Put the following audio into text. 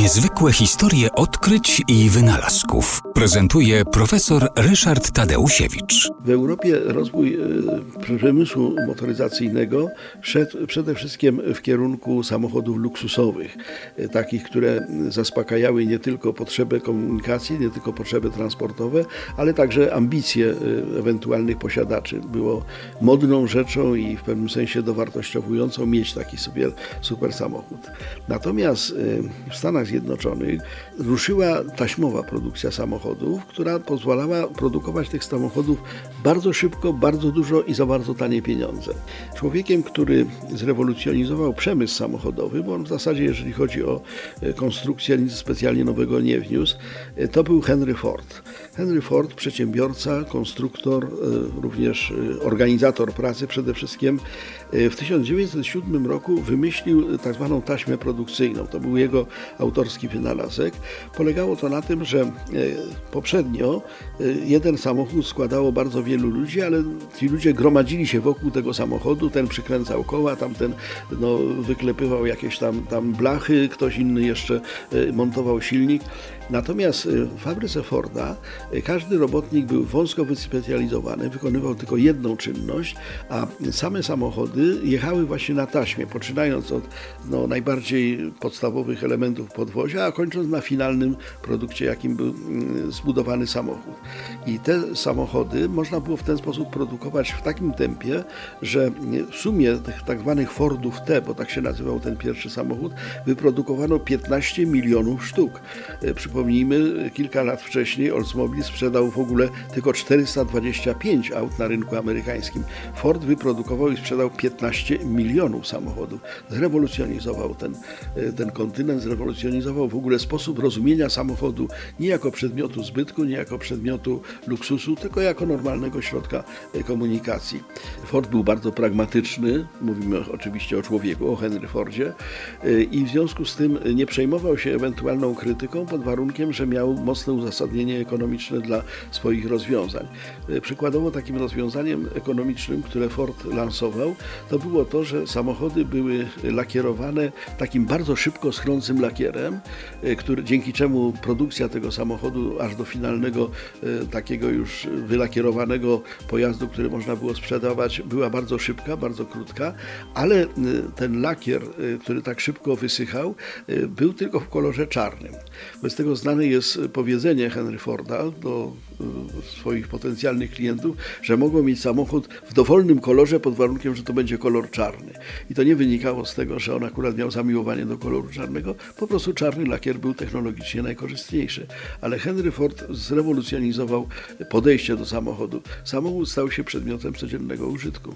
Niezwykłe historie odkryć i wynalazków prezentuje profesor Ryszard Tadeusiewicz. W Europie rozwój e, przemysłu motoryzacyjnego szedł przede wszystkim w kierunku samochodów luksusowych, e, takich, które zaspokajały nie tylko potrzeby komunikacji, nie tylko potrzeby transportowe, ale także ambicje e, ewentualnych posiadaczy. Było modną rzeczą i w pewnym sensie dowartościowującą mieć taki sobie super samochód. Natomiast w Stanach Zjednoczonych ruszyła taśmowa produkcja samochodów, która pozwalała produkować tych samochodów bardzo szybko, bardzo dużo i za bardzo tanie pieniądze. Człowiekiem, który zrewolucjonizował przemysł samochodowy, bo on w zasadzie, jeżeli chodzi o e, konstrukcję, nic specjalnie nowego nie wniósł, e, to był Henry Ford. Henry Ford, przedsiębiorca, konstruktor, e, również organizator pracy przede wszystkim, w 1907 roku wymyślił tak zwaną taśmę produkcyjną. To był jego autorski wynalazek. Polegało to na tym, że poprzednio jeden samochód składało bardzo wielu ludzi, ale ci ludzie gromadzili się wokół tego samochodu, ten przykręcał koła, tamten no, wyklepywał jakieś tam, tam blachy, ktoś inny jeszcze montował silnik. Natomiast w fabryce Forda każdy robotnik był wąsko wyspecjalizowany, wykonywał tylko jedną czynność, a same samochody jechały właśnie na taśmie, poczynając od no, najbardziej podstawowych elementów podwozia, a kończąc na finalnym produkcie, jakim był mm, zbudowany samochód. I te samochody można było w ten sposób produkować w takim tempie, że w sumie tych tak zwanych Fordów T, bo tak się nazywał ten pierwszy samochód, wyprodukowano 15 milionów sztuk. Przypomnijmy Przypomnijmy, kilka lat wcześniej Oldsmobile sprzedał w ogóle tylko 425 aut na rynku amerykańskim. Ford wyprodukował i sprzedał 15 milionów samochodów. Zrewolucjonizował ten, e, ten kontynent, zrewolucjonizował w ogóle sposób rozumienia samochodu nie jako przedmiotu zbytku, nie jako przedmiotu luksusu, tylko jako normalnego środka e, komunikacji. Ford był bardzo pragmatyczny, mówimy oczywiście o człowieku, o Henry Fordzie e, i w związku z tym nie przejmował się ewentualną krytyką pod warunkiem, warunkiem, że miał mocne uzasadnienie ekonomiczne dla swoich rozwiązań. E, przykładowo takim rozwiązaniem ekonomicznym, które Ford lansował, to było to, że samochody były lakierowane takim bardzo szybko schrącym lakierem, e, który, dzięki czemu produkcja tego samochodu aż do finalnego e, takiego już wylakierowanego pojazdu, który można było sprzedawać, była bardzo szybka, bardzo krótka, ale ten lakier, który tak szybko wysychał, był tylko w kolorze czarnym. Bez tego znane jest powiedzenie Henry Forda do swoich potencjalnych klientów, że mogą mieć samochód w dowolnym kolorze pod warunkiem, że to będzie kolor czarny. I to nie wynikało z tego, że on akurat miał zamiłowanie do koloru czarnego, po prostu czarny lakier był technologicznie najkorzystniejszy. Ale Henry Ford zrewolucjonizował podejście do samochodu. Samochód stał się przedmiotem codziennego użytku.